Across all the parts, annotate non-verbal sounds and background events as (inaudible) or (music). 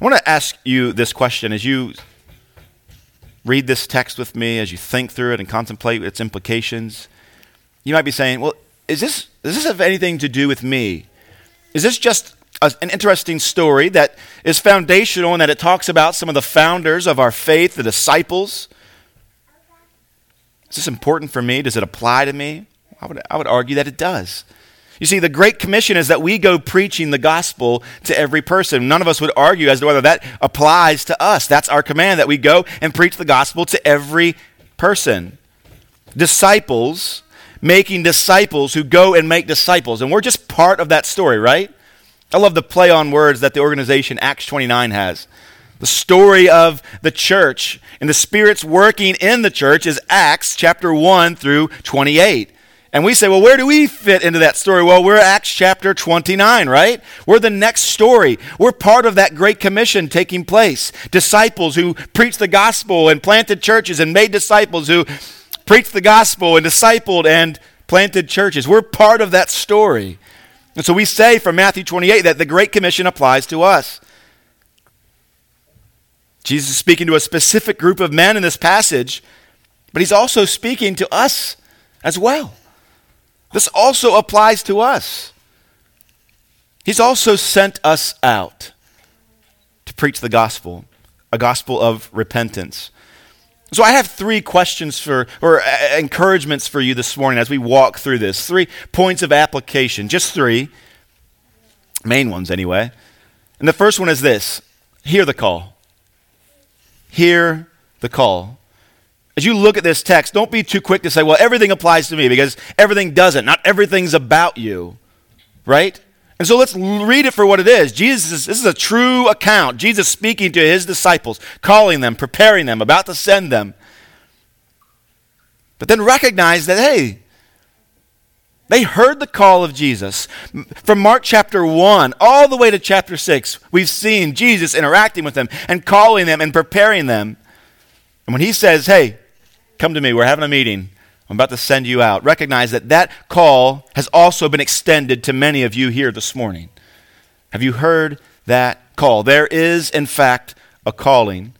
I want to ask you this question as you read this text with me, as you think through it and contemplate its implications. You might be saying, well, is this, does this have anything to do with me? Is this just a, an interesting story that is foundational in that it talks about some of the founders of our faith, the disciples? Is this important for me? Does it apply to me? I would, I would argue that it does. You see, the Great Commission is that we go preaching the gospel to every person. None of us would argue as to whether that applies to us. That's our command, that we go and preach the gospel to every person. Disciples making disciples who go and make disciples. And we're just part of that story, right? I love the play on words that the organization Acts 29 has. The story of the church and the Spirit's working in the church is Acts chapter 1 through 28. And we say, well, where do we fit into that story? Well, we're Acts chapter 29, right? We're the next story. We're part of that great commission taking place. Disciples who preached the gospel and planted churches and made disciples who preached the gospel and discipled and planted churches. We're part of that story. And so we say from Matthew 28 that the great commission applies to us. Jesus is speaking to a specific group of men in this passage, but he's also speaking to us as well. This also applies to us. He's also sent us out to preach the gospel, a gospel of repentance. So I have three questions for, or uh, encouragements for you this morning as we walk through this. Three points of application, just three, main ones anyway. And the first one is this hear the call. Hear the call as you look at this text, don't be too quick to say, well, everything applies to me because everything doesn't. Not everything's about you, right? And so let's read it for what it is. Jesus, this is a true account. Jesus speaking to his disciples, calling them, preparing them, about to send them. But then recognize that, hey, they heard the call of Jesus. From Mark chapter 1 all the way to chapter 6, we've seen Jesus interacting with them and calling them and preparing them. And when he says, hey, Come to me. We're having a meeting. I'm about to send you out. Recognize that that call has also been extended to many of you here this morning. Have you heard that call? There is, in fact, a calling.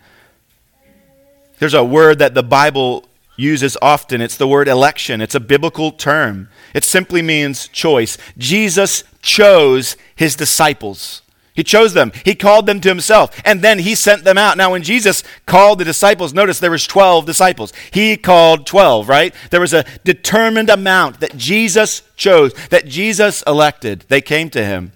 There's a word that the Bible uses often. It's the word election. It's a biblical term. It simply means choice. Jesus chose his disciples. He chose them. He called them to himself, and then he sent them out. Now, when Jesus called the disciples, notice there was 12 disciples. He called 12, right? There was a determined amount that Jesus chose, that Jesus elected. They came to him.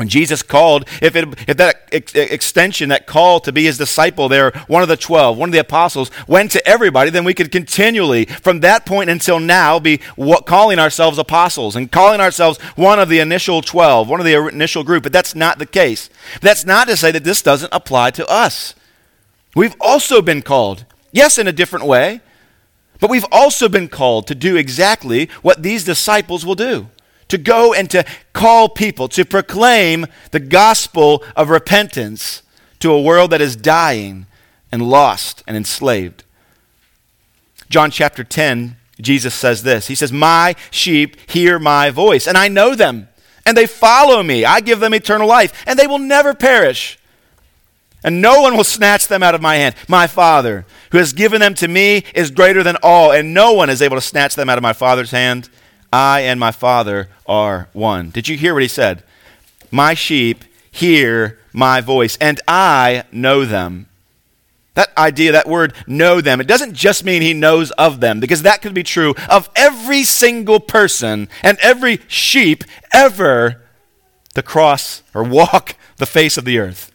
When Jesus called, if, it, if that ex- extension, that call to be his disciple there, one of the 12, one of the apostles, went to everybody, then we could continually, from that point until now, be what, calling ourselves apostles and calling ourselves one of the initial 12, one of the initial group. But that's not the case. That's not to say that this doesn't apply to us. We've also been called, yes, in a different way, but we've also been called to do exactly what these disciples will do to go and to call people, to proclaim the gospel of repentance to a world that is dying and lost and enslaved. John chapter 10, Jesus says this He says, My sheep hear my voice, and I know them, and they follow me. I give them eternal life, and they will never perish. And no one will snatch them out of my hand. My Father, who has given them to me, is greater than all, and no one is able to snatch them out of my Father's hand. I and my Father are one. Did you hear what he said? My sheep hear my voice, and I know them. That idea, that word know them, it doesn't just mean he knows of them, because that could be true of every single person and every sheep ever to cross or walk the face of the earth.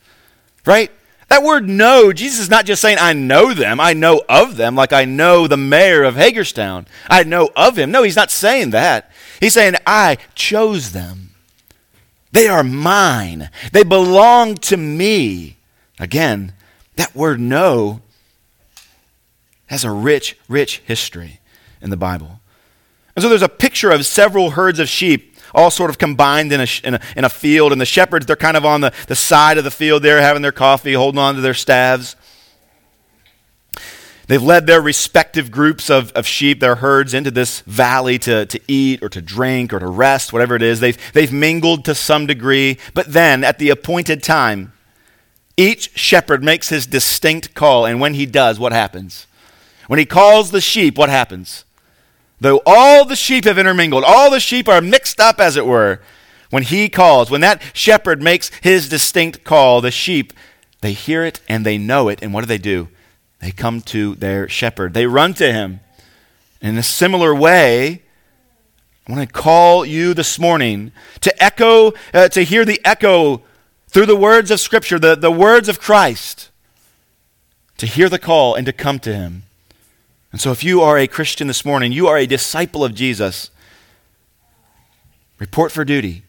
Right? That word know, Jesus is not just saying, I know them, I know of them, like I know the mayor of Hagerstown. I know of him. No, he's not saying that. He's saying, I chose them. They are mine, they belong to me. Again, that word know has a rich, rich history in the Bible. And so there's a picture of several herds of sheep all sort of combined in a, in a, in a field. And the shepherds, they're kind of on the, the side of the field there, having their coffee, holding on to their staves. They've led their respective groups of, of sheep, their herds, into this valley to, to eat or to drink or to rest, whatever it is. They've, they've mingled to some degree. But then, at the appointed time, Each shepherd makes his distinct call, and when he does, what happens? When he calls the sheep, what happens? Though all the sheep have intermingled, all the sheep are mixed up, as it were, when he calls, when that shepherd makes his distinct call, the sheep, they hear it and they know it. And what do they do? They come to their shepherd, they run to him. In a similar way, I want to call you this morning to echo, uh, to hear the echo through the words of Scripture, the, the words of Christ, to hear the call and to come to him. And so, if you are a Christian this morning, you are a disciple of Jesus, report for duty.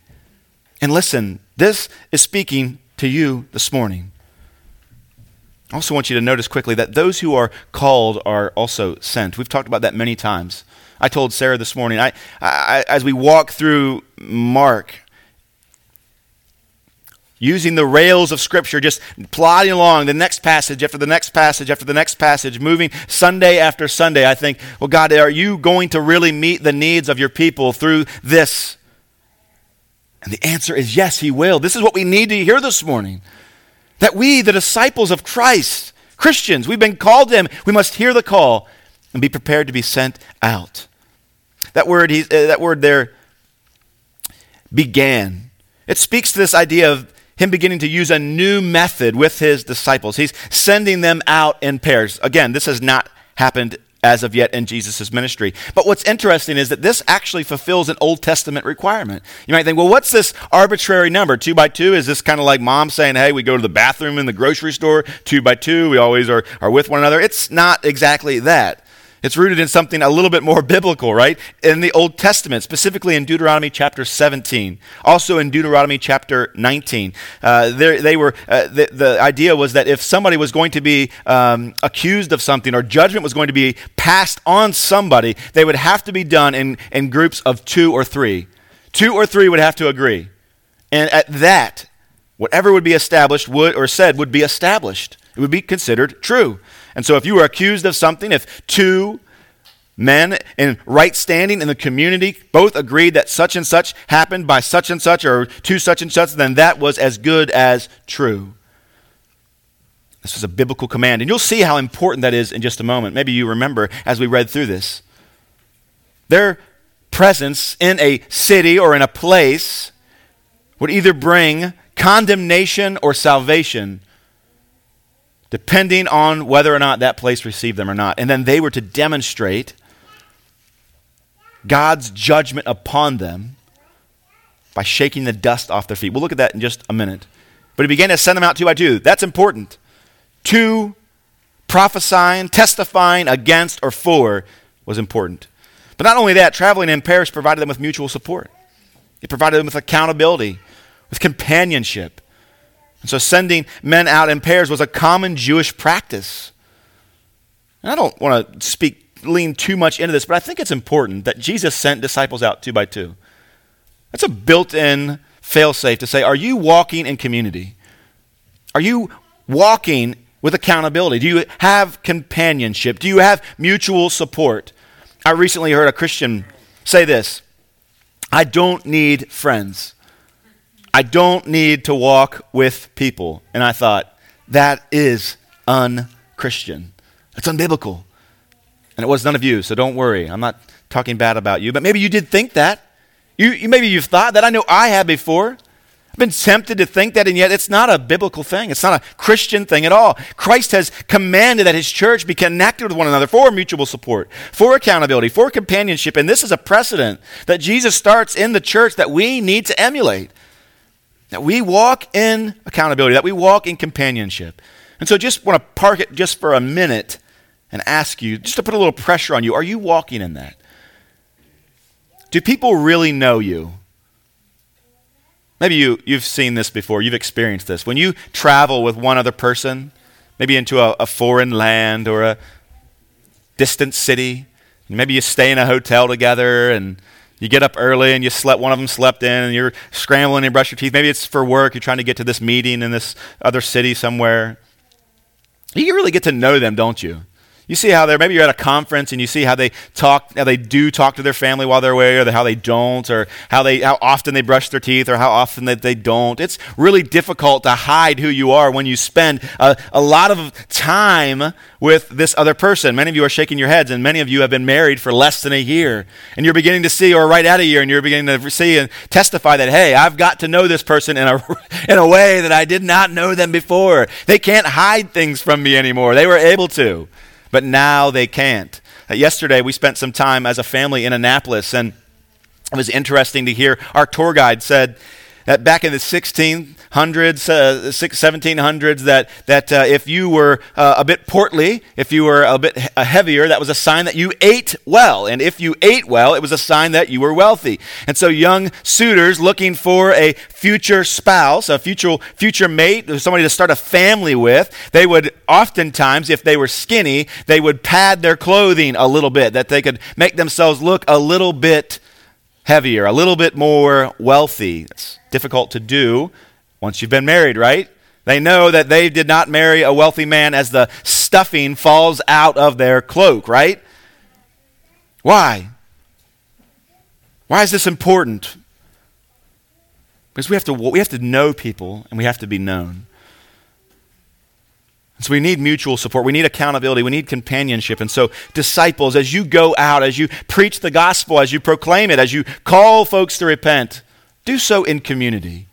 And listen, this is speaking to you this morning. I also want you to notice quickly that those who are called are also sent. We've talked about that many times. I told Sarah this morning, I, I, as we walk through Mark, using the rails of Scripture, just plodding along the next passage after the next passage after the next passage, moving Sunday after Sunday. I think, well, God, are you going to really meet the needs of your people through this? And the answer is yes, He will. This is what we need to hear this morning. That we, the disciples of Christ, Christians, we've been called to Him. We must hear the call and be prepared to be sent out. That word, uh, that word there, began. It speaks to this idea of him beginning to use a new method with his disciples. He's sending them out in pairs. Again, this has not happened as of yet in Jesus' ministry. But what's interesting is that this actually fulfills an Old Testament requirement. You might think, well, what's this arbitrary number? Two by two? Is this kind of like mom saying, hey, we go to the bathroom in the grocery store, two by two, we always are, are with one another? It's not exactly that. It's rooted in something a little bit more (laughs) biblical, right? In the Old Testament, specifically in Deuteronomy chapter 17, also in Deuteronomy chapter 19. Uh, they were, uh, the, the, idea was that if somebody was going to be um, accused of something or judgment was going to be passed on somebody, they would have to be done in, in groups of two or three. Two or three would have to agree. And at that, whatever would be established would or said would be established. It would be considered true. And so, if you were accused of something, if two men in right standing in the community both agreed that such and such happened by such and such or to such and such, then that was as good as true. This was a biblical command. And you'll see how important that is in just a moment. Maybe you remember as we read through this. Their presence in a city or in a place would either bring condemnation or salvation depending on whether or not that place received them or not. And then they were to demonstrate God's judgment upon them by shaking the dust off their feet. We'll look at that in just a minute. But he began to send them out two by two. That's important. Two prophesying, testifying against or for was important. But not only that, traveling in pairs provided them with mutual support. It provided them with accountability, with companionship. And so sending men out in pairs was a common Jewish practice. And I don't want to speak lean too much into this, but I think it's important that Jesus sent disciples out two by two. That's a built-in failsafe to say, are you walking in community? Are you walking with accountability? Do you have companionship? Do you have mutual support? I recently heard a Christian say this I don't need friends. I don't need to walk with people. And I thought, that is unchristian. It's unbiblical. And it was none of you, so don't worry. I'm not talking bad about you, but maybe you did think that. You, you, maybe you've thought that. I know I have before. I've been tempted to think that, and yet it's not a biblical thing. It's not a Christian thing at all. Christ has commanded that his church be connected with one another for mutual support, for accountability, for companionship. And this is a precedent that Jesus starts in the church that we need to emulate. That we walk in accountability, that we walk in companionship. And so just want to park it just for a minute and ask you, just to put a little pressure on you, are you walking in that? Do people really know you? Maybe you, you've seen this before, you've experienced this. When you travel with one other person, maybe into a, a foreign land or a distant city, maybe you stay in a hotel together and you get up early and you slept, one of them slept in, and you're scrambling and brush your teeth. Maybe it's for work, you're trying to get to this meeting in this other city somewhere. You really get to know them, don't you? You see how they're, maybe you're at a conference and you see how they talk, how they do talk to their family while they're away, or how they don't, or how, they, how often they brush their teeth, or how often that they don't. It's really difficult to hide who you are when you spend a, a lot of time with this other person. Many of you are shaking your heads, and many of you have been married for less than a year. And you're beginning to see, or right at a year, and you're beginning to see and testify that, hey, I've got to know this person in a, (laughs) in a way that I did not know them before. They can't hide things from me anymore. They were able to but now they can't. Uh, yesterday, we spent some time as a family in Annapolis, and it was interesting to hear our tour guide said that back in the 1600s, uh, 1700s, that, that uh, if you were uh, a bit portly, if you were a bit uh, heavier, that was a sign that you ate well. And if you ate well, it was a sign that you were wealthy. And so young suitors looking for a future spouse, a future, future mate, somebody to start a family with, they would oftentimes, if they were skinny, they would pad their clothing a little bit, that they could make themselves look a little bit heavier, a little bit more wealthy. It's difficult to do once you've been married, right? They know that they did not marry a wealthy man as the stuffing falls out of their cloak, right? Why? Why is this important? Because we have to, we have to know people and we have to be known. So we need mutual support. We need accountability. We need companionship. And so, disciples, as you go out, as you preach the gospel, as you proclaim it, as you call folks to repent, do so in community.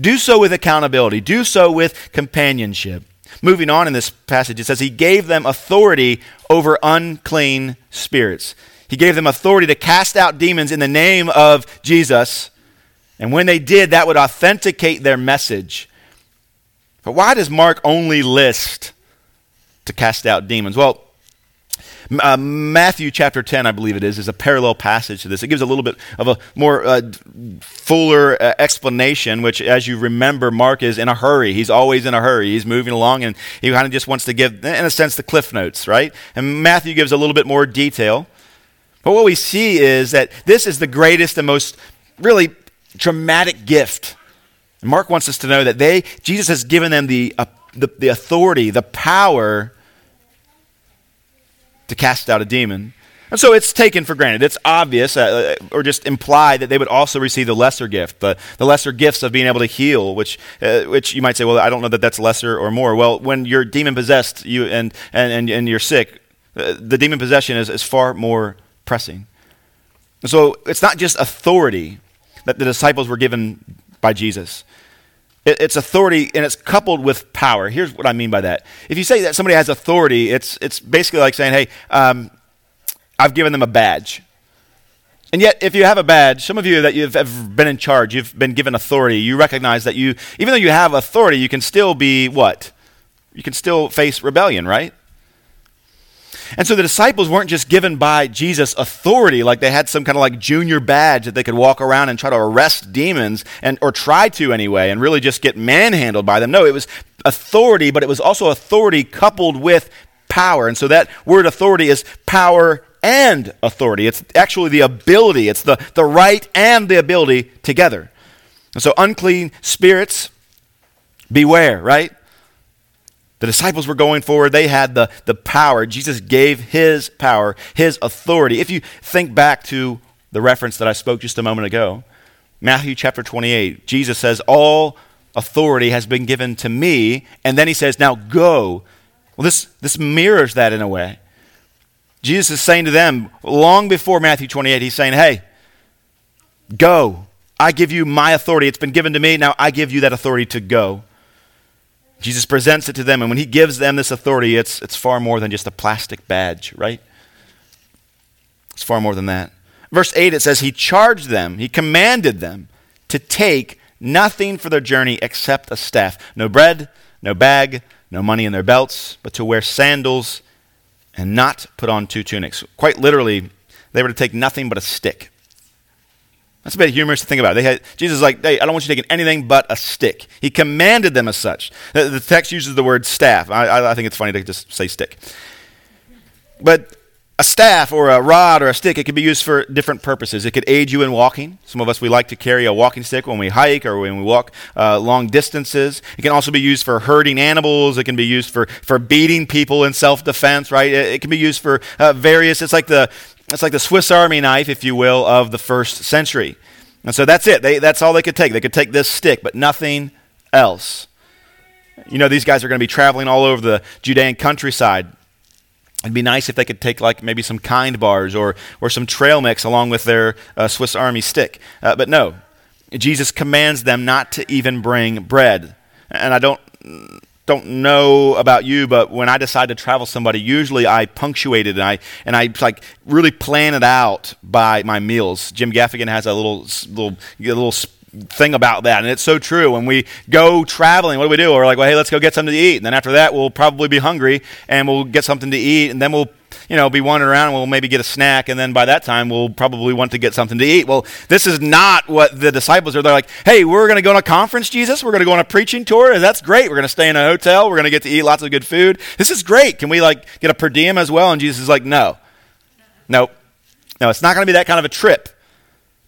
Do so with accountability. Do so with companionship. Moving on in this passage, it says, He gave them authority over unclean spirits. He gave them authority to cast out demons in the name of Jesus. And when they did, that would authenticate their message. But why does Mark only list to cast out demons? Well, uh, Matthew chapter 10, I believe it is, is a parallel passage to this. It gives a little bit of a more uh, fuller uh, explanation, which, as you remember, Mark is in a hurry. He's always in a hurry. He's moving along, and he kind of just wants to give, in a sense, the cliff notes, right? And Matthew gives a little bit more detail. But what we see is that this is the greatest and most really dramatic gift. And Mark wants us to know that they, Jesus has given them the, uh, the, the authority, the power to cast out a demon. And so it's taken for granted. It's obvious uh, uh, or just implied that they would also receive the lesser gift, the, the lesser gifts of being able to heal, which, uh, which you might say, well, I don't know that that's lesser or more. Well, when you're demon possessed you, and, and, and, and you're sick, uh, the demon possession is, is far more pressing. So it's not just authority that the disciples were given by Jesus. It's authority and it's coupled with power. Here's what I mean by that. If you say that somebody has authority, it's, it's basically like saying, hey, um, I've given them a badge. And yet, if you have a badge, some of you that you've ever been in charge, you've been given authority, you recognize that you, even though you have authority, you can still be what? You can still face rebellion, right? And so the disciples weren't just given by Jesus authority, like they had some kind of like junior badge that they could walk around and try to arrest demons, and, or try to anyway, and really just get manhandled by them. No, it was authority, but it was also authority coupled with power. And so that word authority is power and authority. It's actually the ability, it's the, the right and the ability together. And so unclean spirits, beware, right? The disciples were going forward. They had the, the power. Jesus gave his power, his authority. If you think back to the reference that I spoke just a moment ago, Matthew chapter 28, Jesus says, All authority has been given to me. And then he says, Now go. Well, this, this mirrors that in a way. Jesus is saying to them, long before Matthew 28, he's saying, Hey, go. I give you my authority. It's been given to me. Now I give you that authority to go. Jesus presents it to them, and when he gives them this authority, it's, it's far more than just a plastic badge, right? It's far more than that. Verse 8, it says, He charged them, He commanded them to take nothing for their journey except a staff. No bread, no bag, no money in their belts, but to wear sandals and not put on two tunics. Quite literally, they were to take nothing but a stick. That's a bit humorous to think about. They had, Jesus is like, hey, I don't want you taking anything but a stick. He commanded them as such. The, the text uses the word staff. I, I, think it's funny to just say stick. But a staff or a rod or a stick, it can be used for different purposes. It could aid you in walking. Some of us, we like to carry a walking stick when we hike or when we walk uh, long distances. It can also be used for herding animals. It can be used for, for beating people in self defense, right? It, it, can be used for uh, various, it's like, the, it's like the Swiss Army knife, if you will, of the first century. And so that's it. They, that's all they could take. They could take this stick, but nothing else. You know, these guys are going to be traveling all over the Judean countryside It'd be nice if they could take like maybe some kind bars or, or some trail mix along with their uh, Swiss Army stick. Uh, but no, Jesus commands them not to even bring bread. And I don't don't know about you, but when I decide to travel somebody, usually I punctuate it and I and I like really plan it out by my meals. Jim Gaffigan has a little little little thing about that. And it's so true. When we go traveling, what do we do? We're like, well, hey, let's go get something to eat. And then after that, we'll probably be hungry and we'll get something to eat. And then we'll, you know, be wandering around and we'll maybe get a snack. And then by that time, we'll probably want to get something to eat. Well, this is not what the disciples are. They're like, hey, we're going to go on a conference, Jesus. We're going to go on a preaching tour. And that's great. We're going to stay in a hotel. We're going to get to eat lots of good food. This is great. Can we like get a per diem as well? And Jesus is like, no. Nope. No, it's not going to be that kind of a trip.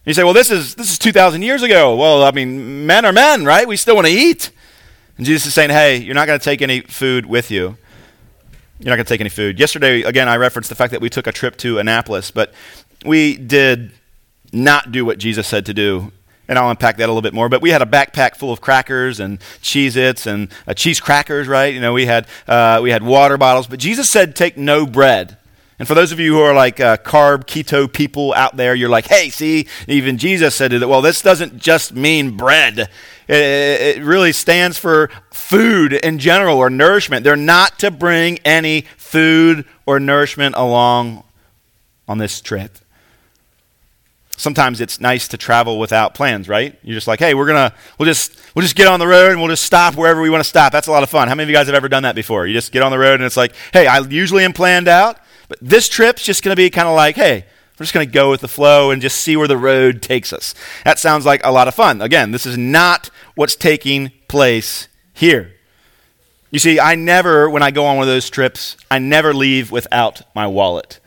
You say, well, this is, this is 2,000 years ago. Well, I mean, men are men, right? We still want to eat. And Jesus is saying, hey, you're not going to take any food with you. You're not going to take any food. Yesterday, again, I referenced the fact that we took a trip to Annapolis, but we did not do what Jesus said to do. And I'll unpack that a little bit more. But we had a backpack full of crackers and Cheez Its and uh, cheese crackers, right? You know, we had, uh, we had water bottles. But Jesus said, take no bread. And for those of you who are like uh, carb keto people out there, you're like, hey, see, even Jesus said it. Well, this doesn't just mean bread. It, it really stands for food in general or nourishment. They're not to bring any food or nourishment along on this trip. Sometimes it's nice to travel without plans, right? You're just like, hey, we're gonna, we'll just, we'll just get on the road and we'll just stop wherever we want to stop. That's a lot of fun. How many of you guys have ever done that before? You just get on the road and it's like, hey, I usually am planned out. But this trip's just going to be kind of like, hey, we're just going to go with the flow and just see where the road takes us. That sounds like a lot of fun. Again, this is not what's taking place here. You see, I never, when I go on one of those trips, I never leave without my wallet.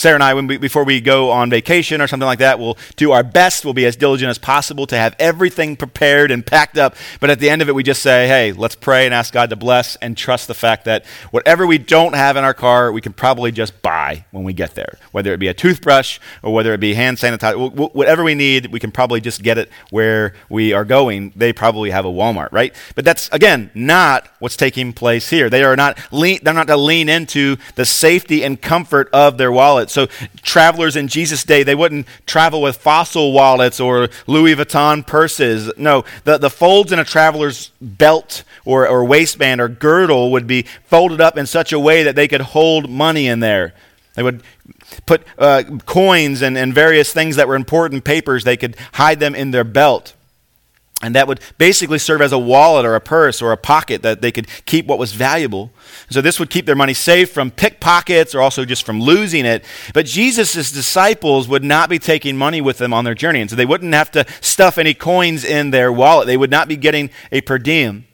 Sarah and I, we, before we go on vacation or something like that, we'll do our best. We'll be as diligent as possible to have everything prepared and packed up. But at the end of it, we just say, hey, let's pray and ask God to bless and trust the fact that whatever we don't have in our car, we can probably just buy when we get there. Whether it be a toothbrush or whether it be hand sanitizer, whatever we need, we can probably just get it where we are going. They probably have a Walmart, right? But that's, again, not what's taking place here. They are not, lean, they're not to lean into the safety and comfort of their wallet. So travelers in Jesus' day, they wouldn't travel with fossil wallets or Louis Vuitton purses. No, the, the folds in a traveler's belt or, or waistband or girdle would be folded up in such a way that they could hold money in there. They would put uh, coins and, and various things that were important papers, they could hide them in their belt. And that would basically serve as a wallet or a purse or a pocket that they could keep what was valuable. So this would keep their money safe from pickpockets or also just from losing it. But Jesus' disciples would not be taking money with them on their journey. And so they wouldn't have to stuff any coins in their wallet. They would not be getting a per diem.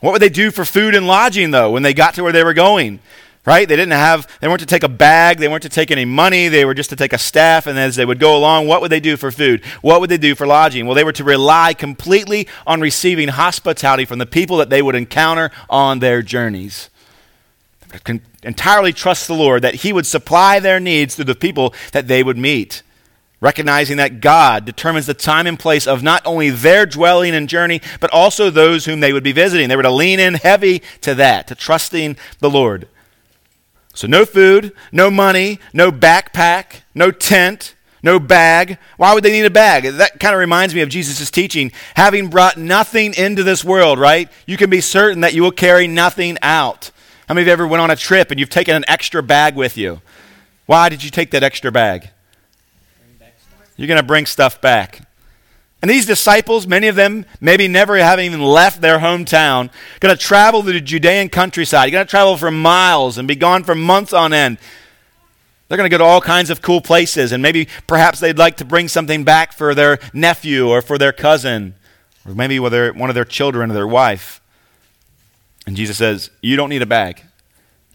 What would they do for food and lodging, though, when they got to where they were going? Right? They didn't have, they weren't to take a bag, they weren't to take any money, they were just to take a staff, and as they would go along, what would they do for food? What would they do for lodging? Well, they were to rely completely on receiving hospitality from the people that they would encounter on their journeys. Can entirely trust the Lord that He would supply their needs through the people that they would meet. Recognizing that God determines the time and place of not only their dwelling and journey, but also those whom they would be visiting. They were to lean in heavy to that, to trusting the Lord. So, no food, no money, no backpack, no tent, no bag. Why would they need a bag? That kind of reminds me of Jesus' teaching. Having brought nothing into this world, right? You can be certain that you will carry nothing out. How many of you ever went on a trip and you've taken an extra bag with you? Why did you take that extra bag? You're going to bring stuff back. And these disciples, many of them maybe never having even left their hometown, going to travel to the Judean countryside. Going to travel for miles and be gone for months on end. They're going to go to all kinds of cool places, and maybe perhaps they'd like to bring something back for their nephew or for their cousin, or maybe whether one of their children or their wife. And Jesus says, You don't need a bag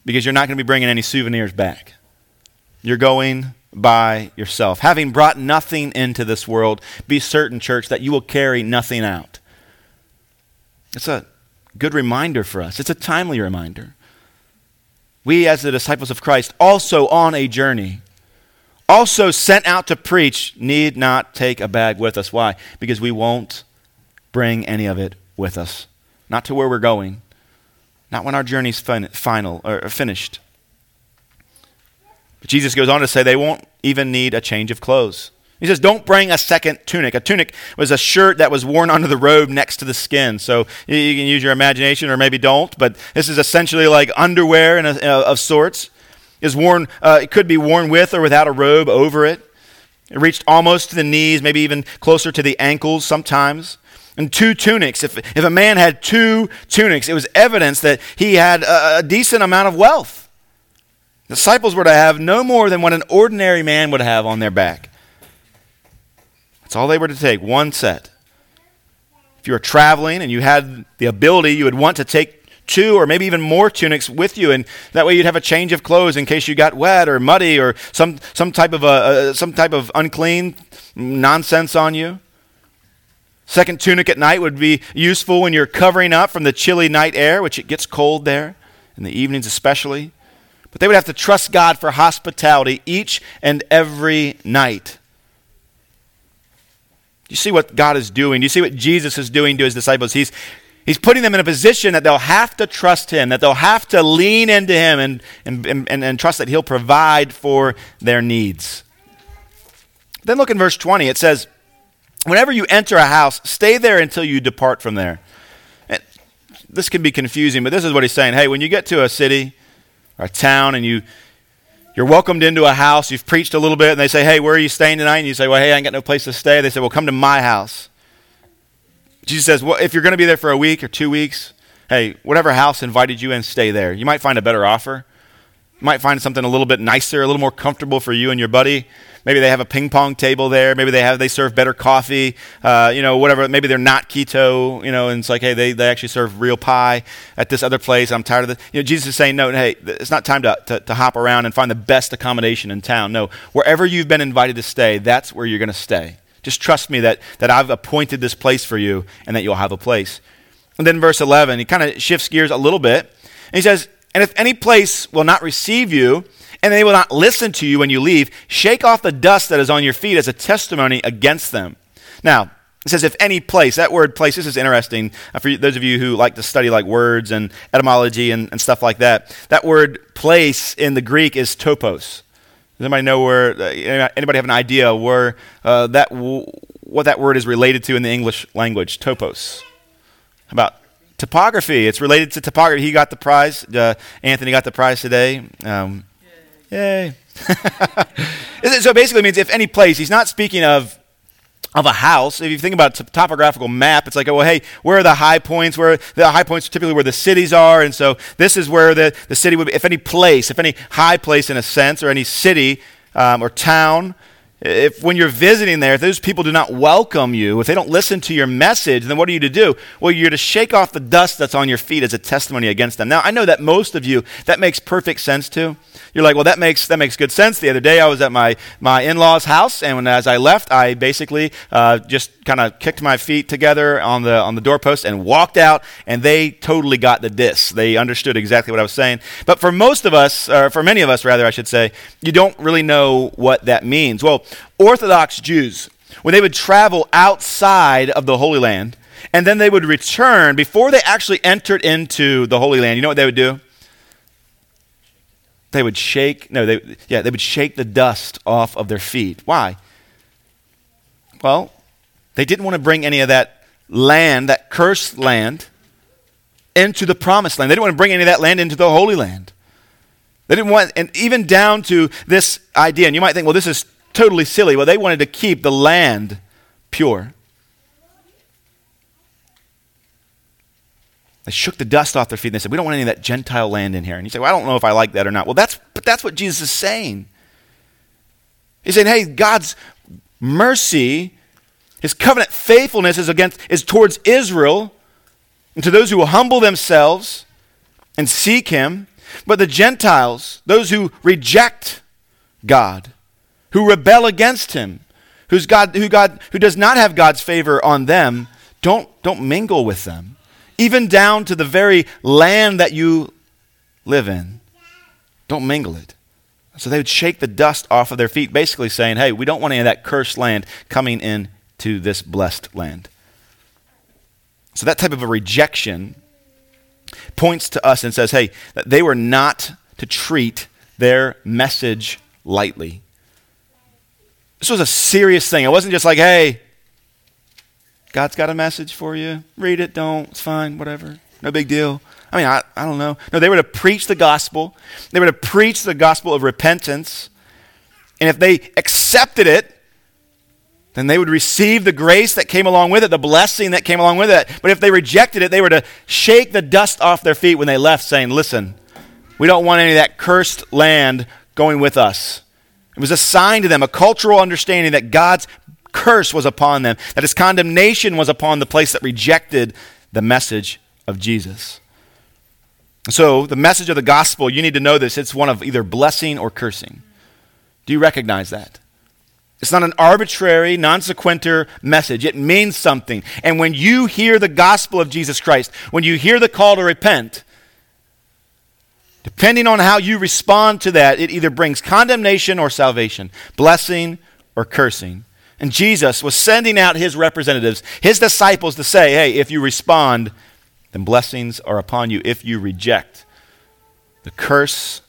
because you're not going to be bringing any souvenirs back. you're going by yourself. Having brought nothing into this world, be certain, church, that you will carry nothing out. It's a good reminder for us, it's a timely reminder. We, as the disciples of Christ, also on a journey, also sent out to preach, need not take a bag with us. Why? Because we won't bring any of it with us. Not to where we're going, not when our journey's fin- final or finished. But Jesus goes on to say they won't even need a change of clothes. He says, Don't bring a second tunic. A tunic was a shirt that was worn under the robe next to the skin. So you can use your imagination or maybe don't, but this is essentially like underwear a, of sorts. Is worn, uh, it could be worn with or without a robe over it. It reached almost to the knees, maybe even closer to the ankles sometimes. And two tunics. If, if a man had two tunics, it was evidence that he had a, a decent amount of wealth. Disciples were to have no more than what an ordinary man would have on their back. That's all they were to take, one set. If you were traveling and you had the ability, you would want to take two or maybe even more tunics with you, and that way you'd have a change of clothes in case you got wet or muddy or some, some, type, of, uh, some type of unclean nonsense on you. Second tunic at night would be useful when you're covering up from the chilly night air, which it gets cold there, in the evenings especially. But they would have to trust God for hospitality each and every night. You see what God is doing? You see what Jesus is doing to his disciples? He's, he's putting them in a position that they'll have to trust him, that they'll have to lean into him and, and, and, and trust that he'll provide for their needs. Then look in verse 20. It says, Whenever you enter a house, stay there until you depart from there. This can be confusing, but this is what he's saying. Hey, when you get to a city, a town and you you're welcomed into a house, you've preached a little bit, and they say, Hey, where are you staying tonight? And you say, Well, hey, I ain't got no place to stay. They say, Well, come to my house. Jesus says, Well, if you're going to be there for a week or two weeks, hey, whatever house invited you in, stay there. You might find a better offer. You might find something a little bit nicer, a little more comfortable for you and your buddy. Maybe they have a ping pong table there. Maybe they have they serve better coffee. Uh, you know, whatever. Maybe they're not keto. You know, and it's like, hey, they, they actually serve real pie at this other place. I'm tired of this. You know, Jesus is saying, no, hey, it's not time to, to, to hop around and find the best accommodation in town. No, wherever you've been invited to stay, that's where you're going to stay. Just trust me that, that I've appointed this place for you and that you'll have a place. And then verse 11, he kind of shifts gears a little bit. And he says, And if any place will not receive you, and they will not listen to you when you leave, shake off the dust that is on your feet as a testimony against them. Now, it says, if any place, that word place, this is interesting uh, for those of you who like to study like words and etymology and, and stuff like that. That word place in the Greek is topos. Does anybody know where, uh, anybody have an idea where uh, that, what that word is related to in the English language? Topos. How about topography? It's related to topography. He got the prize. Uh, Anthony got the prize today. Um, Yay. (laughs) so basically means if any place, he's not speaking of of a house. If you think about a topographical map, it's like, oh, well, hey, where are the high points? Where the high points are typically where the cities are, and so this is where the, the city would be. If any place, if any high place in a sense, or any city um, or town, if when you're visiting there, if those people do not welcome you, if they don't listen to your message, then what are you to do? Well, you're to shake off the dust that's on your feet as a testimony against them. Now, I know that most of you, that makes perfect sense to. You're like, well, that makes, that makes good sense. The other day I was at my, my in law's house, and when, as I left, I basically uh, just kind of kicked my feet together on the, on the doorpost and walked out, and they totally got the diss. They understood exactly what I was saying. But for most of us, or for many of us, rather, I should say, you don't really know what that means. Well, Orthodox Jews, when they would travel outside of the Holy Land, and then they would return before they actually entered into the Holy Land, you know what they would do? they would shake, no, they, yeah, they would shake the dust off of their feet. Why? Well, they didn't want to bring any of that land, that cursed land, into the promised land. They didn't want to bring any of that land into the Holy Land. They didn't want, and even down to this idea, and you might think, well, this is totally silly. Well, they wanted to keep the land pure. They shook the dust off their feet and they said, We don't want any of that Gentile land in here. And you say, Well, I don't know if I like that or not. Well, that's, but that's what Jesus is saying. He's saying, Hey, God's mercy, his covenant faithfulness is, against, is towards Israel and to those who humble themselves and seek him. But the Gentiles, those who reject God, who rebel against him, who's God, who, God, who does not have God's favor on them, don't, don't mingle with them, even down to the very land that you live in. Don't mingle it. So they would shake the dust off of their feet, basically saying, hey, we don't want any of that cursed land coming into this blessed land. So that type of a rejection points to us and says, hey, they were not to treat their message lightly. This was a serious thing. It wasn't just like, hey, God's got a message for you. Read it, don't. It's fine, whatever. No big deal. I mean, I, I don't know. No, they were to preach the gospel. They were to preach the gospel of repentance. And if they accepted it, then they would receive the grace that came along with it, the blessing that came along with it. But if they rejected it, they were to shake the dust off their feet when they left, saying, Listen, we don't want any of that cursed land going with us. It was a sign to them, a cultural understanding that God's curse was upon them, that his condemnation was upon the place that rejected the message of Jesus. So, the message of the gospel, you need to know this, it's one of either blessing or cursing. Do you recognize that? It's not an arbitrary, non sequitur message. It means something. And when you hear the gospel of Jesus Christ, when you hear the call to repent, depending on how you respond to that, it either brings condemnation or salvation, blessing or cursing. And Jesus was sending out his representatives, his disciples, to say, hey, if you respond, then blessings are upon you. If you reject, the curse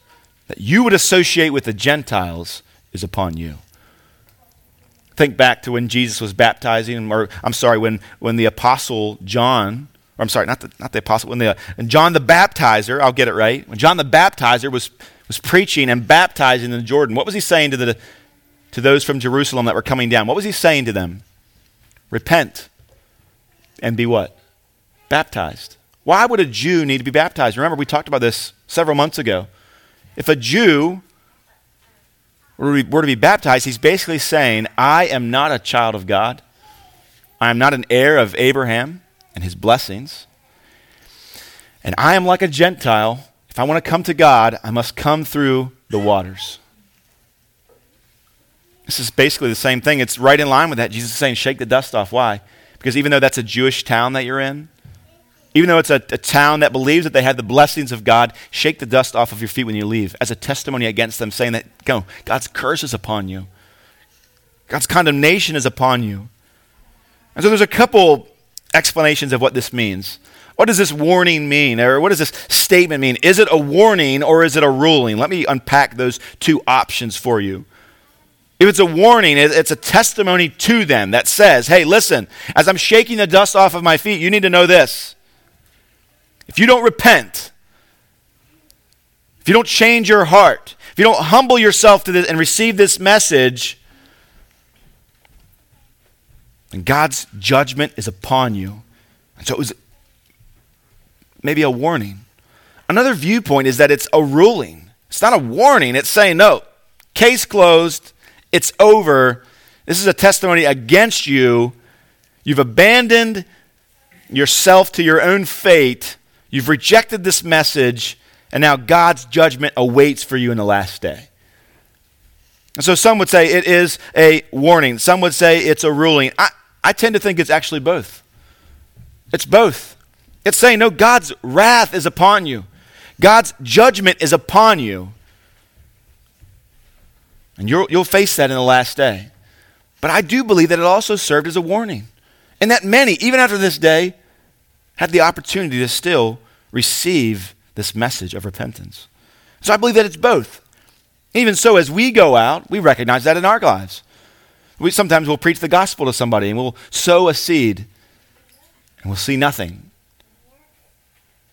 that you would associate with the Gentiles is upon you. Think back to when Jesus was baptizing, or I'm sorry, when, when the apostle John, or I'm sorry, not the, not the apostle, when the, when John the baptizer, I'll get it right, when John the baptizer was, was preaching and baptizing in Jordan, what was he saying to, the, to those from Jerusalem that were coming down? What was he saying to them? Repent and be what? Baptized. Why would a Jew need to be baptized? Remember, we talked about this several months ago. If a Jew were to be baptized, he's basically saying, I am not a child of God. I am not an heir of Abraham and his blessings. And I am like a Gentile. If I want to come to God, I must come through the waters. This is basically the same thing. It's right in line with that. Jesus is saying, shake the dust off. Why? Because even though that's a Jewish town that you're in, even though it's a, a, town that believes that they have the blessings of God, shake the dust off of your feet when you leave as a testimony against them, saying that go, God's curse is upon you. God's condemnation is upon you. And so there's a couple explanations of what this means. What does this warning mean? Or what does this statement mean? Is it a warning or is it a ruling? Let me unpack those two options for you. If it's a warning, it's a testimony to them that says, hey, listen, as I'm shaking the dust off of my feet, you need to know this. If you don't repent, if you don't change your heart, if you don't humble yourself to this and receive this message, then God's judgment is upon you. And so it was maybe a warning. Another viewpoint is that it's a ruling. It's not a warning, it's saying, no, case closed, it's over. This is a testimony against you. You've abandoned yourself to your own fate You've rejected this message, and now God's judgment awaits for you in the last day. And so some would say it is a warning, some would say it's a ruling. I, I tend to think it's actually both. It's both. It's saying, no, God's wrath is upon you, God's judgment is upon you. And you'll, you'll face that in the last day. But I do believe that it also served as a warning. And that many, even after this day, had the opportunity to still receive this message of repentance. So I believe that it's both. Even so, as we go out, we recognize that in our lives. We sometimes will preach the gospel to somebody and we'll sow a seed and we'll see nothing.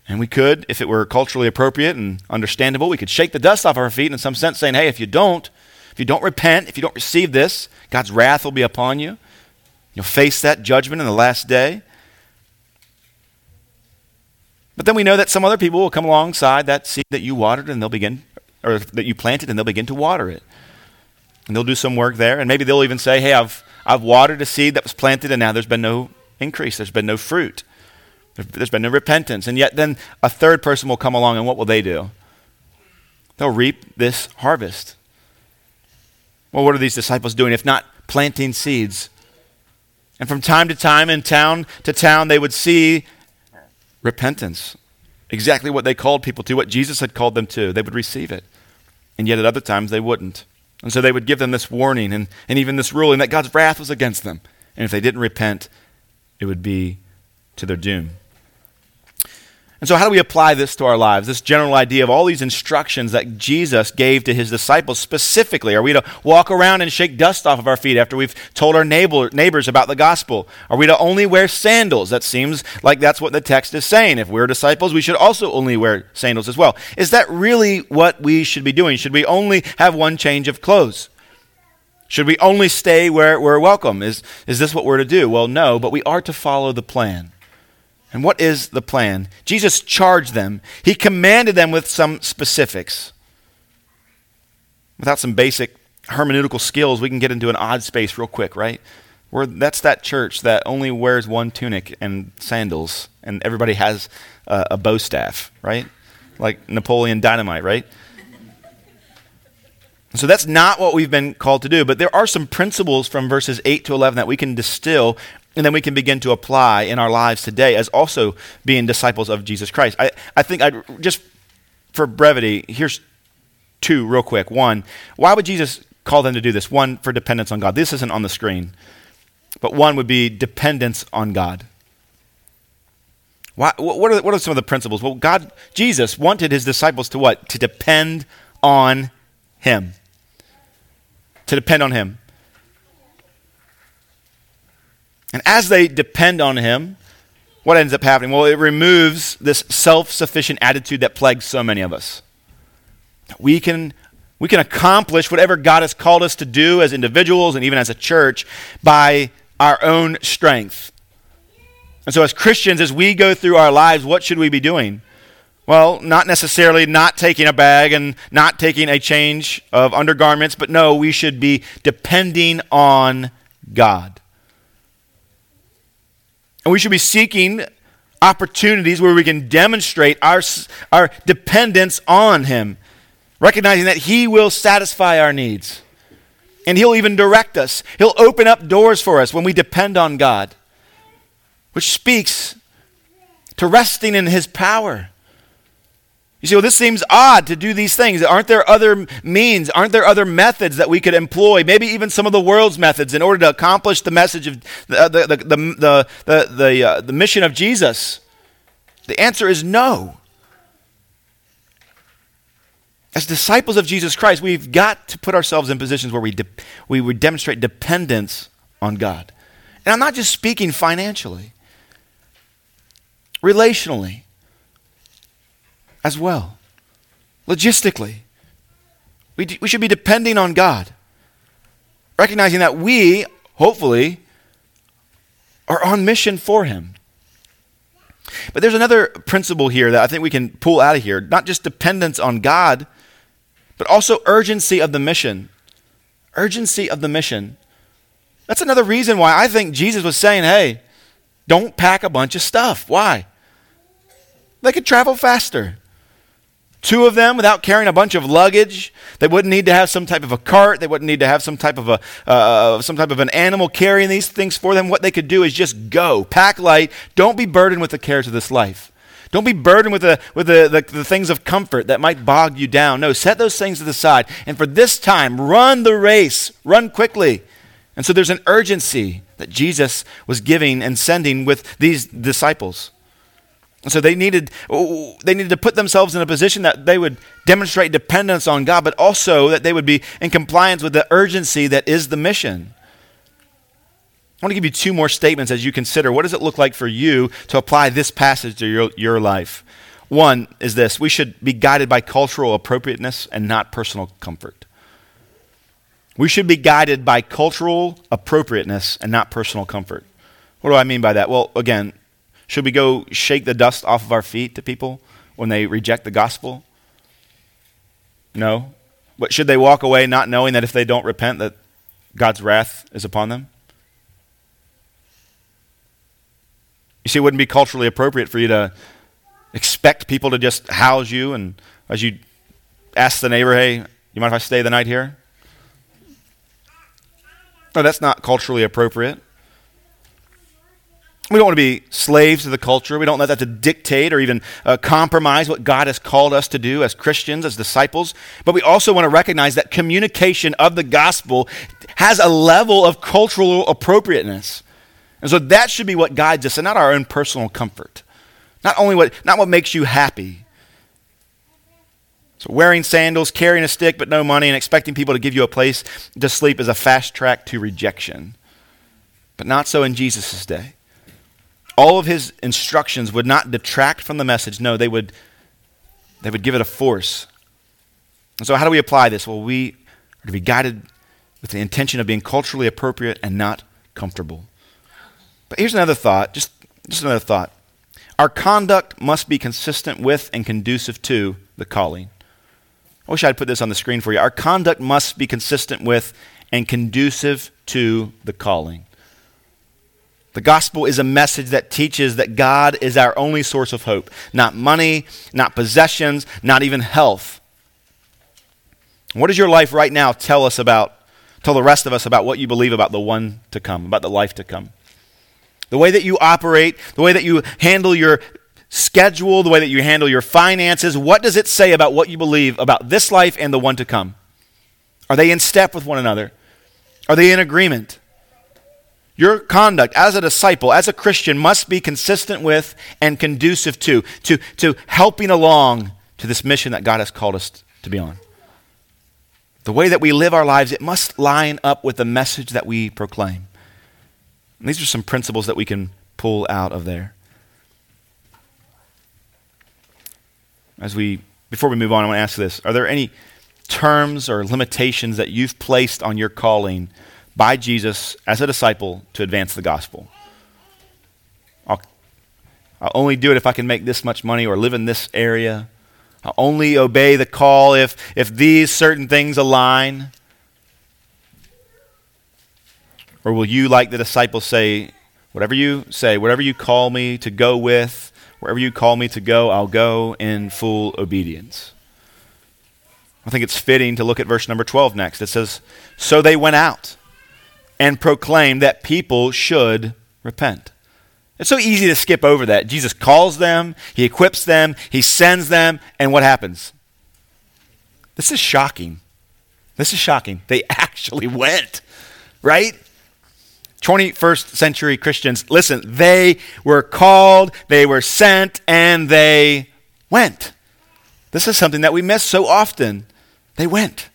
And we could, if it were culturally appropriate and understandable, we could shake the dust off our feet in some sense, saying, hey, if you don't, if you don't repent, if you don't receive this, God's wrath will be upon you. You'll face that judgment in the last day. But then we know that some other people will come alongside that seed that you watered and they'll begin, or that you planted and they'll begin to water it. And they'll do some work there. And maybe they'll even say, hey, I've, I've watered a seed that was planted and now there's been no increase, there's been no fruit, there's been no repentance. And yet then a third person will come along and what will they do? They'll reap this harvest. Well, what are these disciples doing if not planting seeds? And from time to time, in town to town, they would see repentance. Exactly what they called people to, what Jesus had called them to. They would receive it. And yet at other times, they wouldn't. And so they would give them this warning and, and even this ruling that God's wrath was against them. And if they didn't repent, it would be to their doom. And so, how do we apply this to our lives? This general idea of all these instructions that Jesus gave to his disciples specifically. Are we to walk around and shake dust off of our feet after we've told our neighbor, neighbors about the gospel? Are we to only wear sandals? That seems like that's what the text is saying. If we're disciples, we should also only wear sandals as well. Is that really what we should be doing? Should we only have one change of clothes? Should we only stay where we're welcome? Is, is this what we're to do? Well, no, but we are to follow the plan. And what is the plan? Jesus charged them, he commanded them with some specifics. Without some basic hermeneutical skills, we can get into an odd space real quick, right? Where that's that church that only wears one tunic and sandals, and everybody has a, a bow staff, right? Like Napoleon Dynamite, right? So that's not what we've been called to do, but there are some principles from verses 8 to 11 that we can distill and then we can begin to apply in our lives today as also being disciples of Jesus Christ. I, I think I just for brevity, here's two real quick. One, why would Jesus call them to do this? One, for dependence on God. This isn't on the screen, but one would be dependence on God. Why, what, are, what are some of the principles? Well, God, Jesus wanted his disciples to what? To depend on him. To depend on him. And as they depend on Him, what ends up happening? Well, it removes this self sufficient attitude that plagues so many of us. We can, we can accomplish whatever God has called us to do as individuals and even as a church by our own strength. And so, as Christians, as we go through our lives, what should we be doing? Well, not necessarily not taking a bag and not taking a change of undergarments, but no, we should be depending on God. And we should be seeking opportunities where we can demonstrate our, our dependence on Him, recognizing that He will satisfy our needs. And He'll even direct us, He'll open up doors for us when we depend on God, which speaks to resting in His power. You see, well, this seems odd to do these things. Aren't there other means? Aren't there other methods that we could employ? Maybe even some of the world's methods in order to accomplish the message of the, the, the, the, the, the, uh, the mission of Jesus? The answer is no. As disciples of Jesus Christ, we've got to put ourselves in positions where we, de- we would demonstrate dependence on God. And I'm not just speaking financially, relationally as well. Logistically, we, d- we should be depending on God, recognizing that we, hopefully, are on mission for Him. But there's another principle here that I think we can pull out of here not just dependence on God, but also urgency of the mission. Urgency of the mission. That's another reason why I think Jesus was saying, hey, don't pack a bunch of stuff. Why? They could travel faster. Two of them without carrying a bunch of luggage. They wouldn't need to have some type of a cart. They wouldn't need to have some type of a uh, some type of an animal carrying these things for them. What they could do is just go, pack light. Don't be burdened with the cares of this life. Don't be burdened with the with the, the, the things of comfort that might bog you down. No, set those things to the side. And for this time, run the race. Run quickly. And so there's an urgency that Jesus was giving and sending with these disciples. So they needed, they needed to put themselves in a position that they would demonstrate dependence on God, but also that they would be in compliance with the urgency that is the mission. I want to give you two more statements as you consider what does it look like for you to apply this passage to your, your life. One is this we should be guided by cultural appropriateness and not personal comfort. We should be guided by cultural appropriateness and not personal comfort. What do I mean by that? Well, again, should we go shake the dust off of our feet to people when they reject the gospel? No. But should they walk away not knowing that if they don't repent that God's wrath is upon them? You see, it wouldn't be culturally appropriate for you to expect people to just house you and as you ask the neighbor, hey, you mind if I stay the night here? No, that's not culturally appropriate. We don't want to be slaves to the culture. We don't let that to dictate or even uh, compromise what God has called us to do as Christians, as disciples. But we also want to recognize that communication of the gospel has a level of cultural appropriateness. And so that should be what guides us and not our own personal comfort. Not only what, not what makes you happy. So wearing sandals, carrying a stick but no money, and expecting people to give you a place to sleep is a fast track to rejection. But not so in Jesus' day all of his instructions would not detract from the message. No, they would, they would give it a force. And so, how do we apply this? Well, we are to be guided with the intention of being culturally appropriate and not comfortable. But here's another thought, just, just another thought. Our conduct must be consistent with and conducive to the calling. I wish I'd put this on the screen for you. Our conduct must be consistent with and conducive to the calling. The gospel is a message that teaches that God is our only source of hope, not money, not possessions, not even health. What does your life right now tell us about, tell the rest of us about what you believe about the one to come, about the life to come? The way that you operate, the way that you handle your schedule, the way that you handle your finances, what does it say about what you believe about this life and the one to come? Are they in step with one another? Are they in agreement? Your conduct as a disciple, as a Christian, must be consistent with and conducive to, to, to helping along to this mission that God has called us to be on. The way that we live our lives, it must line up with the message that we proclaim. And these are some principles that we can pull out of there. As we, before we move on, I want to ask this Are there any terms or limitations that you've placed on your calling? By Jesus as a disciple to advance the gospel. I'll, I'll only do it if I can make this much money or live in this area. I'll only obey the call if, if these certain things align. Or will you, like the disciples, say, whatever you say, whatever you call me to go with, wherever you call me to go, I'll go in full obedience? I think it's fitting to look at verse number 12 next. It says, So they went out and proclaim that people should repent. It's so easy to skip over that. Jesus calls them, he equips them, he sends them, and what happens? This is shocking. This is shocking. They (laughs) actually went, right? 21st century Christians, listen, they were called, they were sent, and they went. This is something that we miss so often. They went.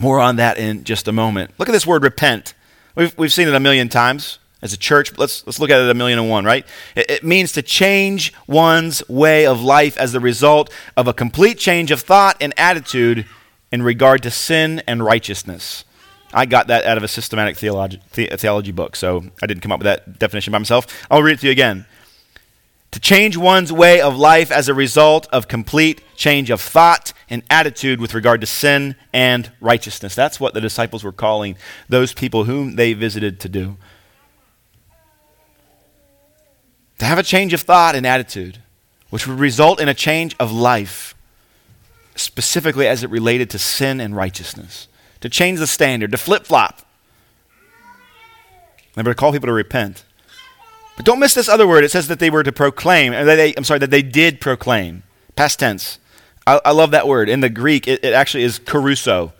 More on that in just a moment. Look at this word repent. We've, we've seen it a million times as a church. Let's, let's look at it a million and one, right? It, it means to change one's way of life as the result of a complete change of thought and attitude in regard to sin and righteousness. I got that out of a systematic theology, the, theology book, so I didn't come up with that definition by myself. I'll read it to you again to change one's way of life as a result of complete change of thought and attitude with regard to sin and righteousness. That's what the disciples were calling those people whom they visited to do. To have a change of thought and attitude, which would result in a change of life, specifically as it related to sin and righteousness. To change the standard, to flip flop. Remember, to call people to repent. But don't miss this other word. It says that they were to proclaim. That they, I'm sorry, that they did proclaim. Past tense. I, I love that word. In the Greek, it, it, actually is kerusso.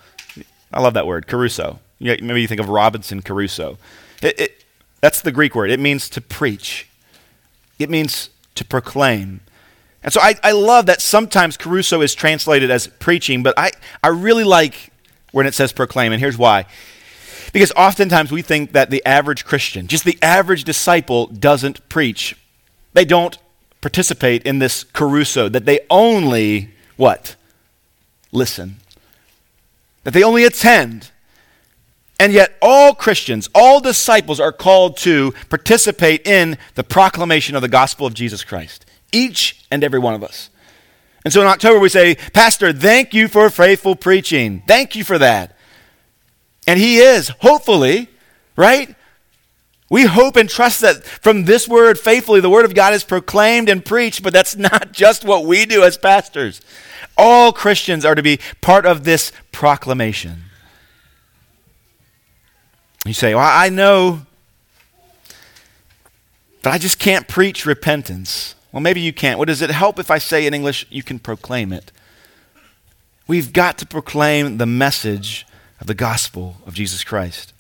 I love that word, kerusso. Maybe you think of Robinson Crusoe. It, it, that's the Greek word. It means to preach, it means to proclaim. And so I, I love that sometimes kerusso is translated as preaching, but I, I really like when it says proclaim, and here's why. Because oftentimes we think that the average Christian, just the average disciple, doesn't preach. They don't participate in this kerusso, that they only, what? Listen. That they only attend. And yet, all Christians, all disciples are called to participate in the proclamation of the gospel of Jesus Christ. Each and every one of us. And so in October, we say, Pastor, thank you for faithful preaching. Thank you for that. And He is, hopefully, right? We hope and trust that from this word faithfully, the word of God is proclaimed and preached, but that's (laughs) not just what we do as pastors. All Christians are to be part of this proclamation. You say, Well, I know, but I just can't preach repentance. Well, maybe you can't. What does it help if I say in English, you can proclaim it? We've got to proclaim the message of the gospel of Jesus Christ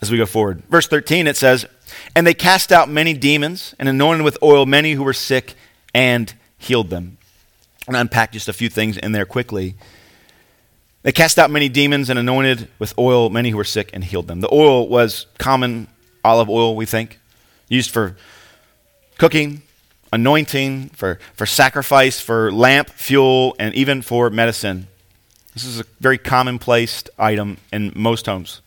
as we go forward. Verse 13, it says, And they cast out many demons and anointed with oil many who were sick and healed them. And unpack just a few things in there quickly. They cast out many demons and anointed with oil many who were sick and healed them. The oil was common olive oil, we think, used for cooking, anointing, for, for sacrifice, for lamp, fuel, and even for medicine. This is a very commonplace item in most homes.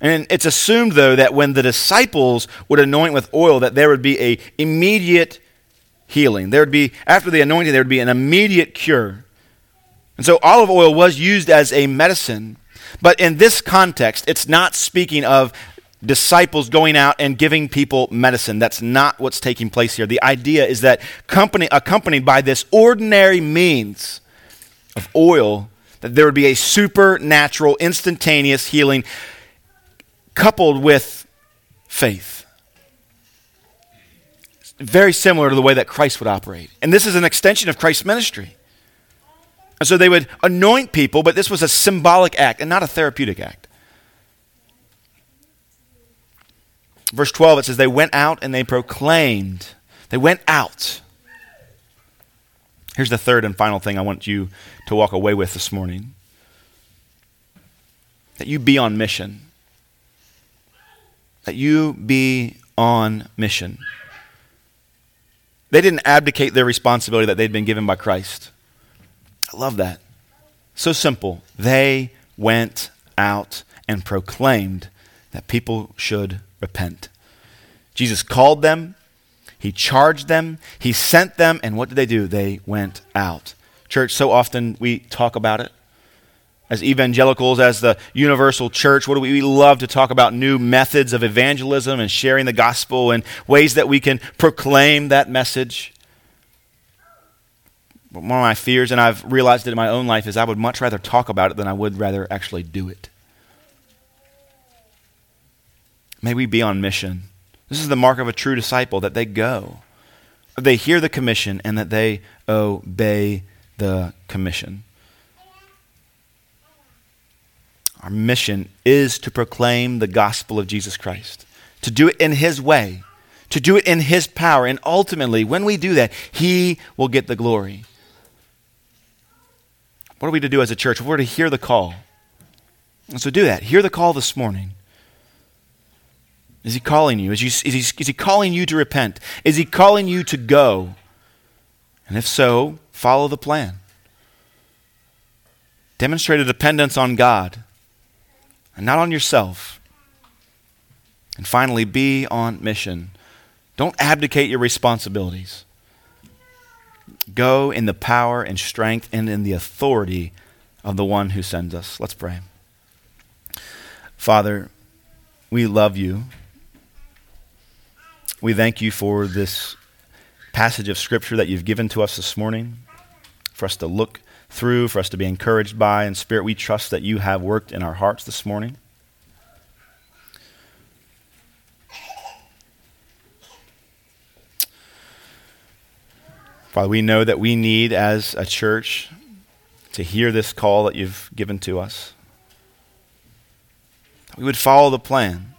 And it's assumed, though, that when the disciples would anoint with oil, that there would be a immediate healing. There would be, after the anointing, there would be an immediate cure. And so olive oil was used as a medicine. But in this context, it's not speaking of disciples going out and giving people medicine. That's not what's taking place here. The idea is that company, accompanied by this ordinary means of oil, that there would be a supernatural, instantaneous healing coupled with faith. Very similar to the way that Christ would operate. And this is an extension of Christ's ministry. And so they would anoint people, but this was a symbolic act and not a therapeutic act. Verse 12, it says, They went out and they proclaimed. They went out. Here's the third and final thing I want you to walk away with this morning that you be on mission. That you be on mission. They didn't abdicate their responsibility that they'd been given by Christ. I love that. So simple. They went out and proclaimed that people should repent. Jesus called them, he charged them, he sent them, and what did they do? They went out. Church, so often we talk about it. As evangelicals, as the universal church, what do we, we love to talk about new methods of evangelism and sharing the gospel and ways that we can proclaim that message. But one of my fears, and I've realized it in my own life, is I would much rather talk about it than I would rather actually do it. May we be on mission. This is the mark of a true disciple that they go. They hear the commission and that they obey the commission. Our mission is to proclaim the gospel of Jesus Christ, to do it in His way, to do it in His power. And ultimately, when we do that, He will get the glory. What are we to do as a church? We're to hear the call. And so do that. Hear the call this morning. Is he calling you? Is, you, is, he, is he calling you to repent? Is he calling you to go? And if so, follow the plan. Demonstrate a dependence on God and not on yourself. And finally, be on mission. Don't abdicate your responsibilities. Go in the power and strength and in the authority of the one who sends us. Let's pray. Father, we love you. We thank you for this passage of Scripture that you've given to us this morning, for us to look through, for us to be encouraged by. And Spirit, we trust that you have worked in our hearts this morning. Father, we know that we need as a church to hear this call that you've given to us. We would follow the plan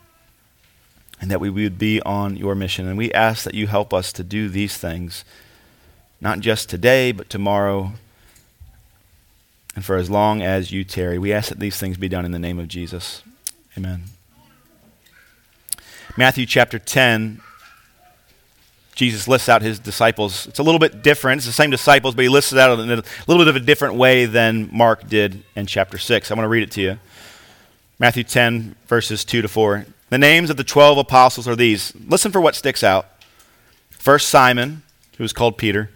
and that we would be on your mission. And we ask that you help us to do these things, not just today, but tomorrow, and for as long as you tarry. We ask that these things be done in the name of Jesus. Amen. Matthew chapter 10, Jesus lists out his disciples. It's a little bit different. It's the same disciples, but he lists it out in a little bit of a different way than Mark did in chapter 6. I want to read it to you. Matthew 10, verses 2 to 4. The names of the 12 apostles are these. Listen for what sticks out. First, Simon, who was called Peter,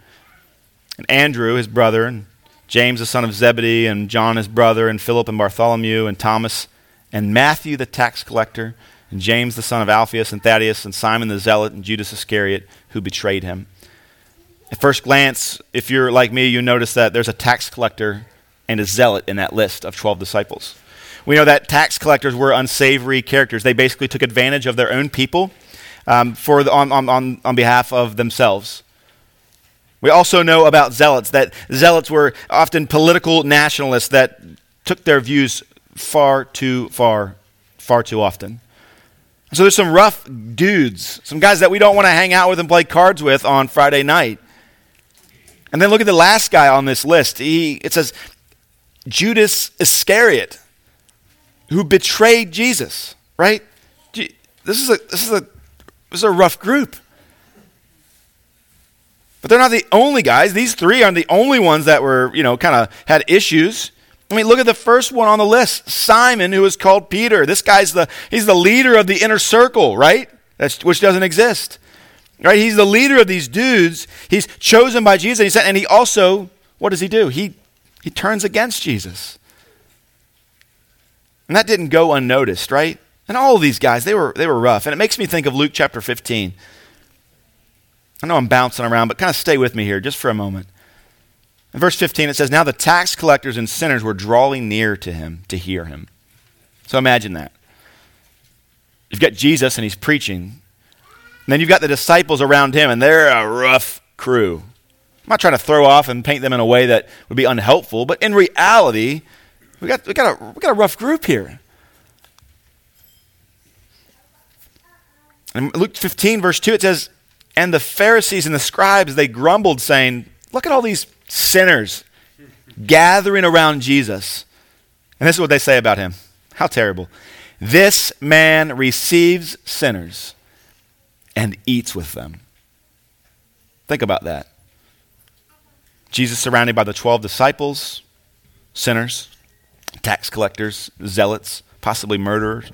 and Andrew, his brother, and James, the son of Zebedee, and John, his brother, and Philip and Bartholomew, and Thomas, and Matthew, the tax collector, and James, the son of Alphaeus, and Thaddeus, and Simon the zealot, and Judas Iscariot, who betrayed him. At first glance, if you're like me, you notice that there's a tax collector and a zealot in that list of 12 disciples. We know that tax collectors were unsavory characters. They basically took advantage of their own people um, for the, on, on, on behalf of themselves. We also know about zealots, that zealots were often political nationalists that took their views far too far, far too often. So there's some rough dudes, some guys that we don't want to hang out with and play cards with on Friday night. And then look at the last guy on this list. He, it says Judas Iscariot, who betrayed Jesus, right? This is a, this is a, this is a rough group. But they're not the only guys. These three aren't the only ones that were, you know, kind of had issues. I mean, look at the first one on the list Simon, who is called Peter. This guy's the, he's the leader of the inner circle, right? That's, which doesn't exist. Right? He's the leader of these dudes. He's chosen by Jesus. And he, said, and he also, what does he do? He, he turns against Jesus. And that didn't go unnoticed, right? And all of these guys, they were, they were rough. And it makes me think of Luke chapter 15. I know I'm bouncing around, but kind of stay with me here just for a moment. In verse 15, it says, Now the tax collectors and sinners were drawing near to him to hear him. So imagine that. You've got Jesus and he's preaching. And then you've got the disciples around him, and they're a rough crew. I'm not trying to throw off and paint them in a way that would be unhelpful, but in reality, we got, we got, a, we got a rough group here. In Luke 15, verse 2, it says, And the Pharisees and the scribes, they grumbled, saying, Look at all these sinners gathering around Jesus. And this is what they say about him. How terrible. This man receives sinners and eats with them. Think about that. Jesus surrounded by the 12 disciples, sinners, tax collectors, zealots, possibly murderers.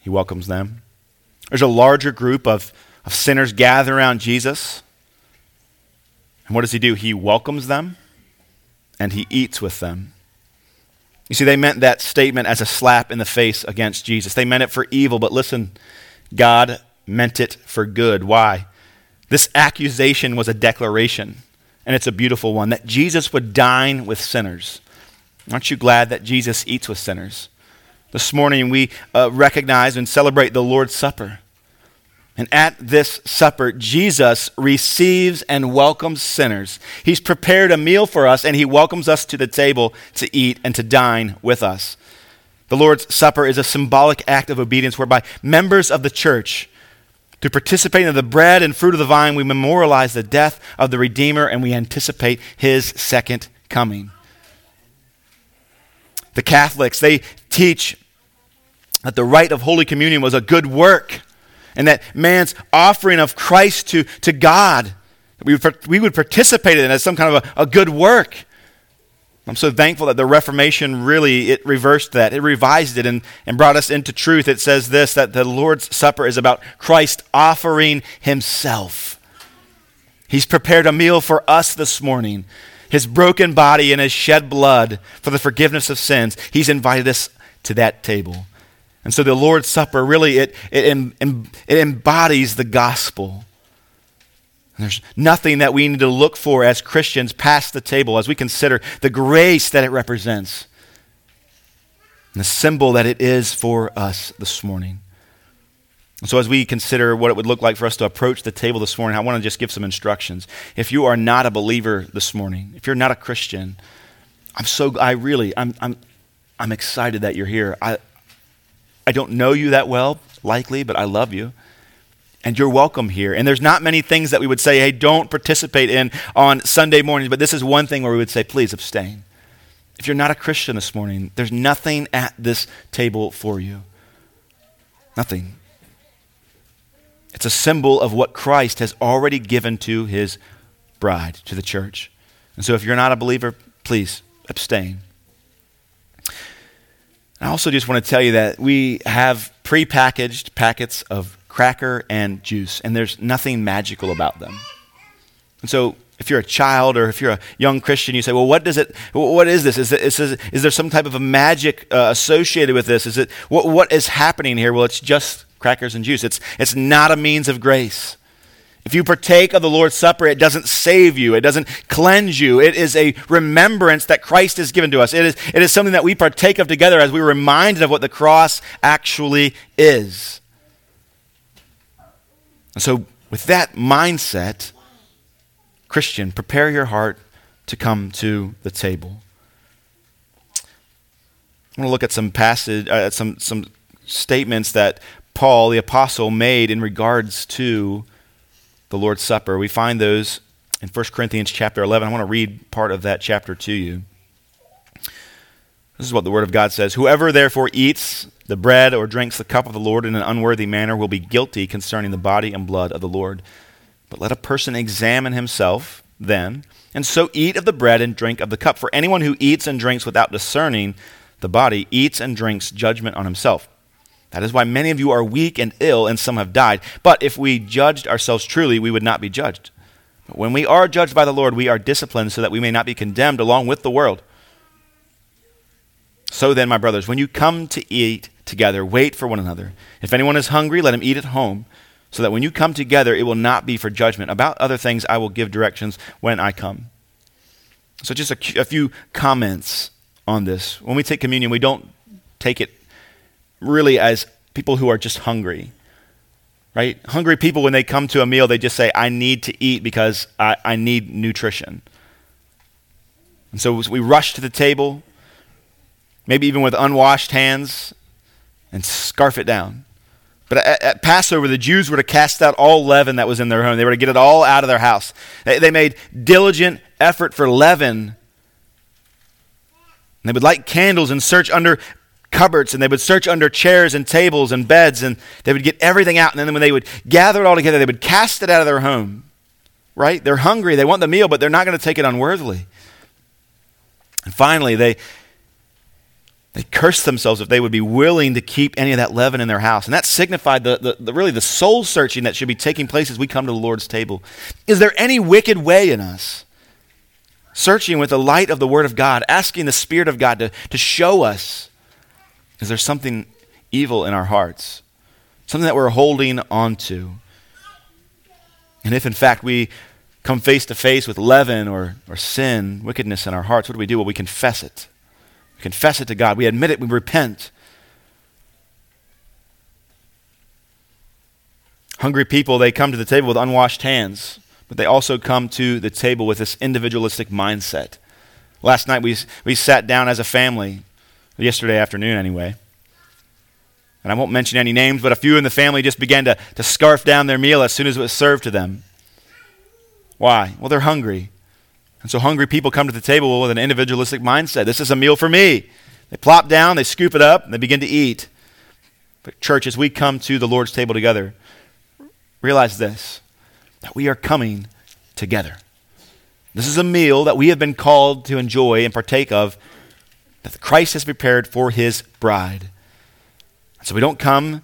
He welcomes them. There's a larger group of, of sinners gather around Jesus. And what does he do? He welcomes them and he eats with them. You see, they meant that statement as a slap in the face against Jesus. They meant it for evil, but listen, God meant it for good. Why? This accusation was a declaration, and it's a beautiful one, that Jesus would dine with sinners. Aren't you glad that Jesus eats with sinners? This morning we uh, recognize and celebrate the Lord's Supper. And at this supper, Jesus receives and welcomes sinners. He's prepared a meal for us, and he welcomes us to the table to eat and to dine with us. The Lord's Supper is a symbolic act of obedience whereby members of the church, to participate in the bread and fruit of the vine, we memorialize the death of the Redeemer and we anticipate his second coming. The Catholics, they teach that the rite of Holy Communion was a good work and that man's offering of Christ to, to God, we would, we would participate in it as some kind of a, a good work. I'm so thankful that the Reformation really it reversed that. It revised it and, and brought us into truth. It says this that the Lord's Supper is about Christ offering himself. He's prepared a meal for us this morning. His broken body and his shed blood for the forgiveness of sins. He's invited us to that table. And so the Lord's Supper really it, it, it embodies the gospel. There's nothing that we need to look for as Christians past the table as we consider the grace that it represents and the symbol that it is for us this morning. So, as we consider what it would look like for us to approach the table this morning, I want to just give some instructions. If you are not a believer this morning, if you're not a Christian, I'm so, I really, I'm, I'm, I'm excited that you're here. I, I don't know you that well, likely, but I love you. And you're welcome here. And there's not many things that we would say, hey, don't participate in on Sunday mornings, but this is one thing where we would say, please abstain. If you're not a Christian this morning, there's nothing at this table for you. Nothing. It's a symbol of what Christ has already given to his bride, to the church. And so if you're not a believer, please abstain. I also just want to tell you that we have pre-packaged packets of cracker and juice, and there's nothing magical about them. And so, if you're a child or if you're a young Christian, you say, "Well, what does it? What is this? Is, it, is, is there some type of a magic uh, associated with this? Is it what, what is happening here?" Well, it's just crackers and juice. It's it's not a means of grace. If you partake of the Lord's Supper, it doesn't save you, it doesn't cleanse you. It is a remembrance that Christ has given to us. It is, it is something that we partake of together as we're reminded of what the cross actually is. And so, with that mindset, Christian, prepare your heart to come to the table. I want to look at some passage, uh, some some statements that Paul the apostle made in regards to the Lord's Supper. We find those in 1 Corinthians chapter 11. I want to read part of that chapter to you. This is what the Word of God says Whoever therefore eats the bread or drinks the cup of the Lord in an unworthy manner will be guilty concerning the body and blood of the Lord. But let a person examine himself then, and so eat of the bread and drink of the cup. For anyone who eats and drinks without discerning the body eats and drinks judgment on himself. That is why many of you are weak and ill, and some have died. But if we judged ourselves truly, we would not be judged. But when we are judged by the Lord, we are disciplined so that we may not be condemned along with the world. So then, my brothers, when you come to eat together, wait for one another. If anyone is hungry, let him eat at home, so that when you come together, it will not be for judgment. About other things, I will give directions when I come. So, just a, a few comments on this. When we take communion, we don't take it really as people who are just hungry. Right? Hungry people, when they come to a meal, they just say, I need to eat because I, I need nutrition. And so we rush to the table, maybe even with unwashed hands, and scarf it down. But at, at, Passover, the Jews were to cast out all leaven that was in their home. They were to get it all out of their house. They, they made diligent effort for leaven. And they would light candles and search under cupboards and they would search under chairs and tables and beds and they would get everything out. And then when they would gather it all together, they would cast it out of their home. Right? They're hungry. They want the meal, but they're not going to take it unworthily. And finally, they, they cursed themselves if they would be willing to keep any of that leaven in their house. And that signified the, the, the, really the soul searching that should be taking place as we come to the Lord's table. Is there any wicked way in us? Searching with the light of the Word of God, asking the Spirit of God to, to show us is there something evil in our hearts? Something that we're holding on to? And if in fact we come face to face with leaven or, or sin, wickedness in our hearts, what do we do? Well, we confess it. Confess it to God. We admit it. We repent. Hungry people, they come to the table with unwashed hands, but they also come to the table with this individualistic mindset. Last night we, we sat down as a family yesterday afternoon anyway. And I won't mention any names, but a few in the family just began to, to scarf down their meal as soon as it was served to them. Why? Well, they're hungry. And so hungry people come to the table with an individualistic mindset. This is a meal for me. They plop down, they scoop it up, and they begin to eat. But, church, as we come to the Lord's table together, realize this that we are coming together. This is a meal that we have been called to enjoy and partake of that Christ has prepared for his bride. So we don't come and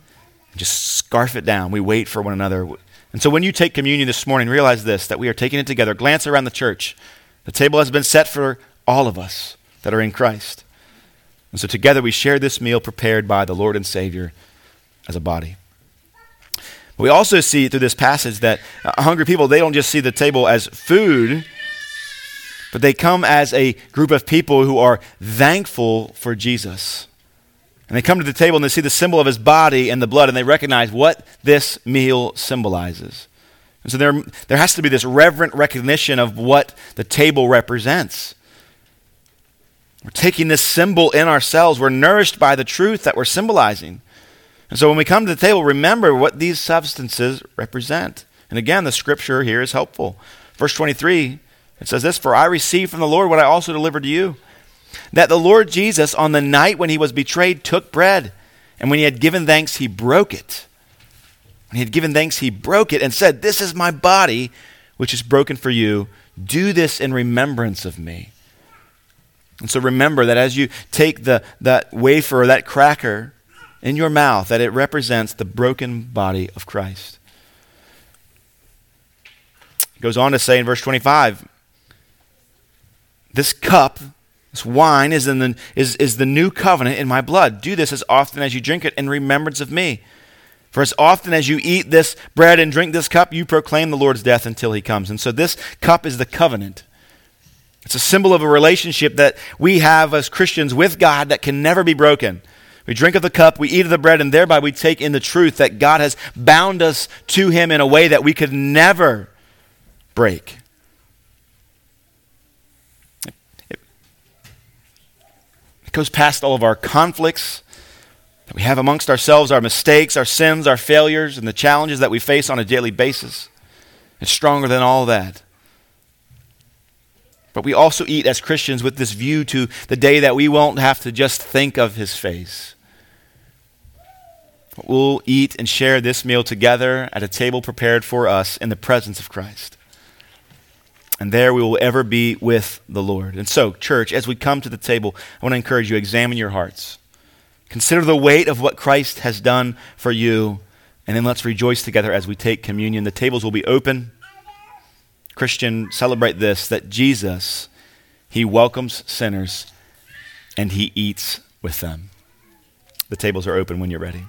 just scarf it down. We wait for one another. And so when you take communion this morning, realize this that we are taking it together. Glance around the church. The table has been set for all of us that are in Christ. And so together we share this meal prepared by the Lord and Savior as a body. We also see through this passage that uh, hungry people, they don't just see the table as food, but they come as a group of people who are thankful for Jesus. And they come to the table and they see the symbol of his body and the blood, and they recognize what this meal symbolizes. And so there, there has to be this reverent recognition of what the table represents. We're taking this symbol in ourselves. We're nourished by the truth that we're symbolizing. And so when we come to the table, remember what these substances represent. And again, the scripture here is helpful. Verse 23 it says this For I received from the Lord what I also delivered to you that the Lord Jesus, on the night when he was betrayed, took bread, and when he had given thanks, he broke it. When he had given thanks, he broke it and said, This is my body, which is broken for you. Do this in remembrance of me. And so remember that as you take the, that wafer or that cracker in your mouth, that it represents the broken body of Christ. It goes on to say in verse 25, this cup, this wine, is, in the, is, is the new covenant in my blood. Do this as often as you drink it in remembrance of me. For as often as you eat this bread and drink this cup, you proclaim the Lord's death until he comes. And so this cup is the covenant. It's a symbol of a relationship that we have as Christians with God that can never be broken. We drink of the cup, we eat of the bread, and thereby we take in the truth that God has bound us to him in a way that we could never break. It, goes past all of our conflicts that we have amongst ourselves, our mistakes, our sins, our failures, and the challenges that we face on a daily basis. It's stronger than all that. But we also eat as Christians with this view to the day that we won't have to just think of his face. We'll eat and share this meal together at a table prepared for us in the presence of Christ. And there we will ever be with the Lord. And so, church, as we come to the table, I want to encourage you examine your hearts. Consider the weight of what Christ has done for you, and then let's rejoice together as we take communion. The tables will be open. Christian, celebrate this that Jesus, he welcomes sinners and he eats with them. The tables are open when you're ready.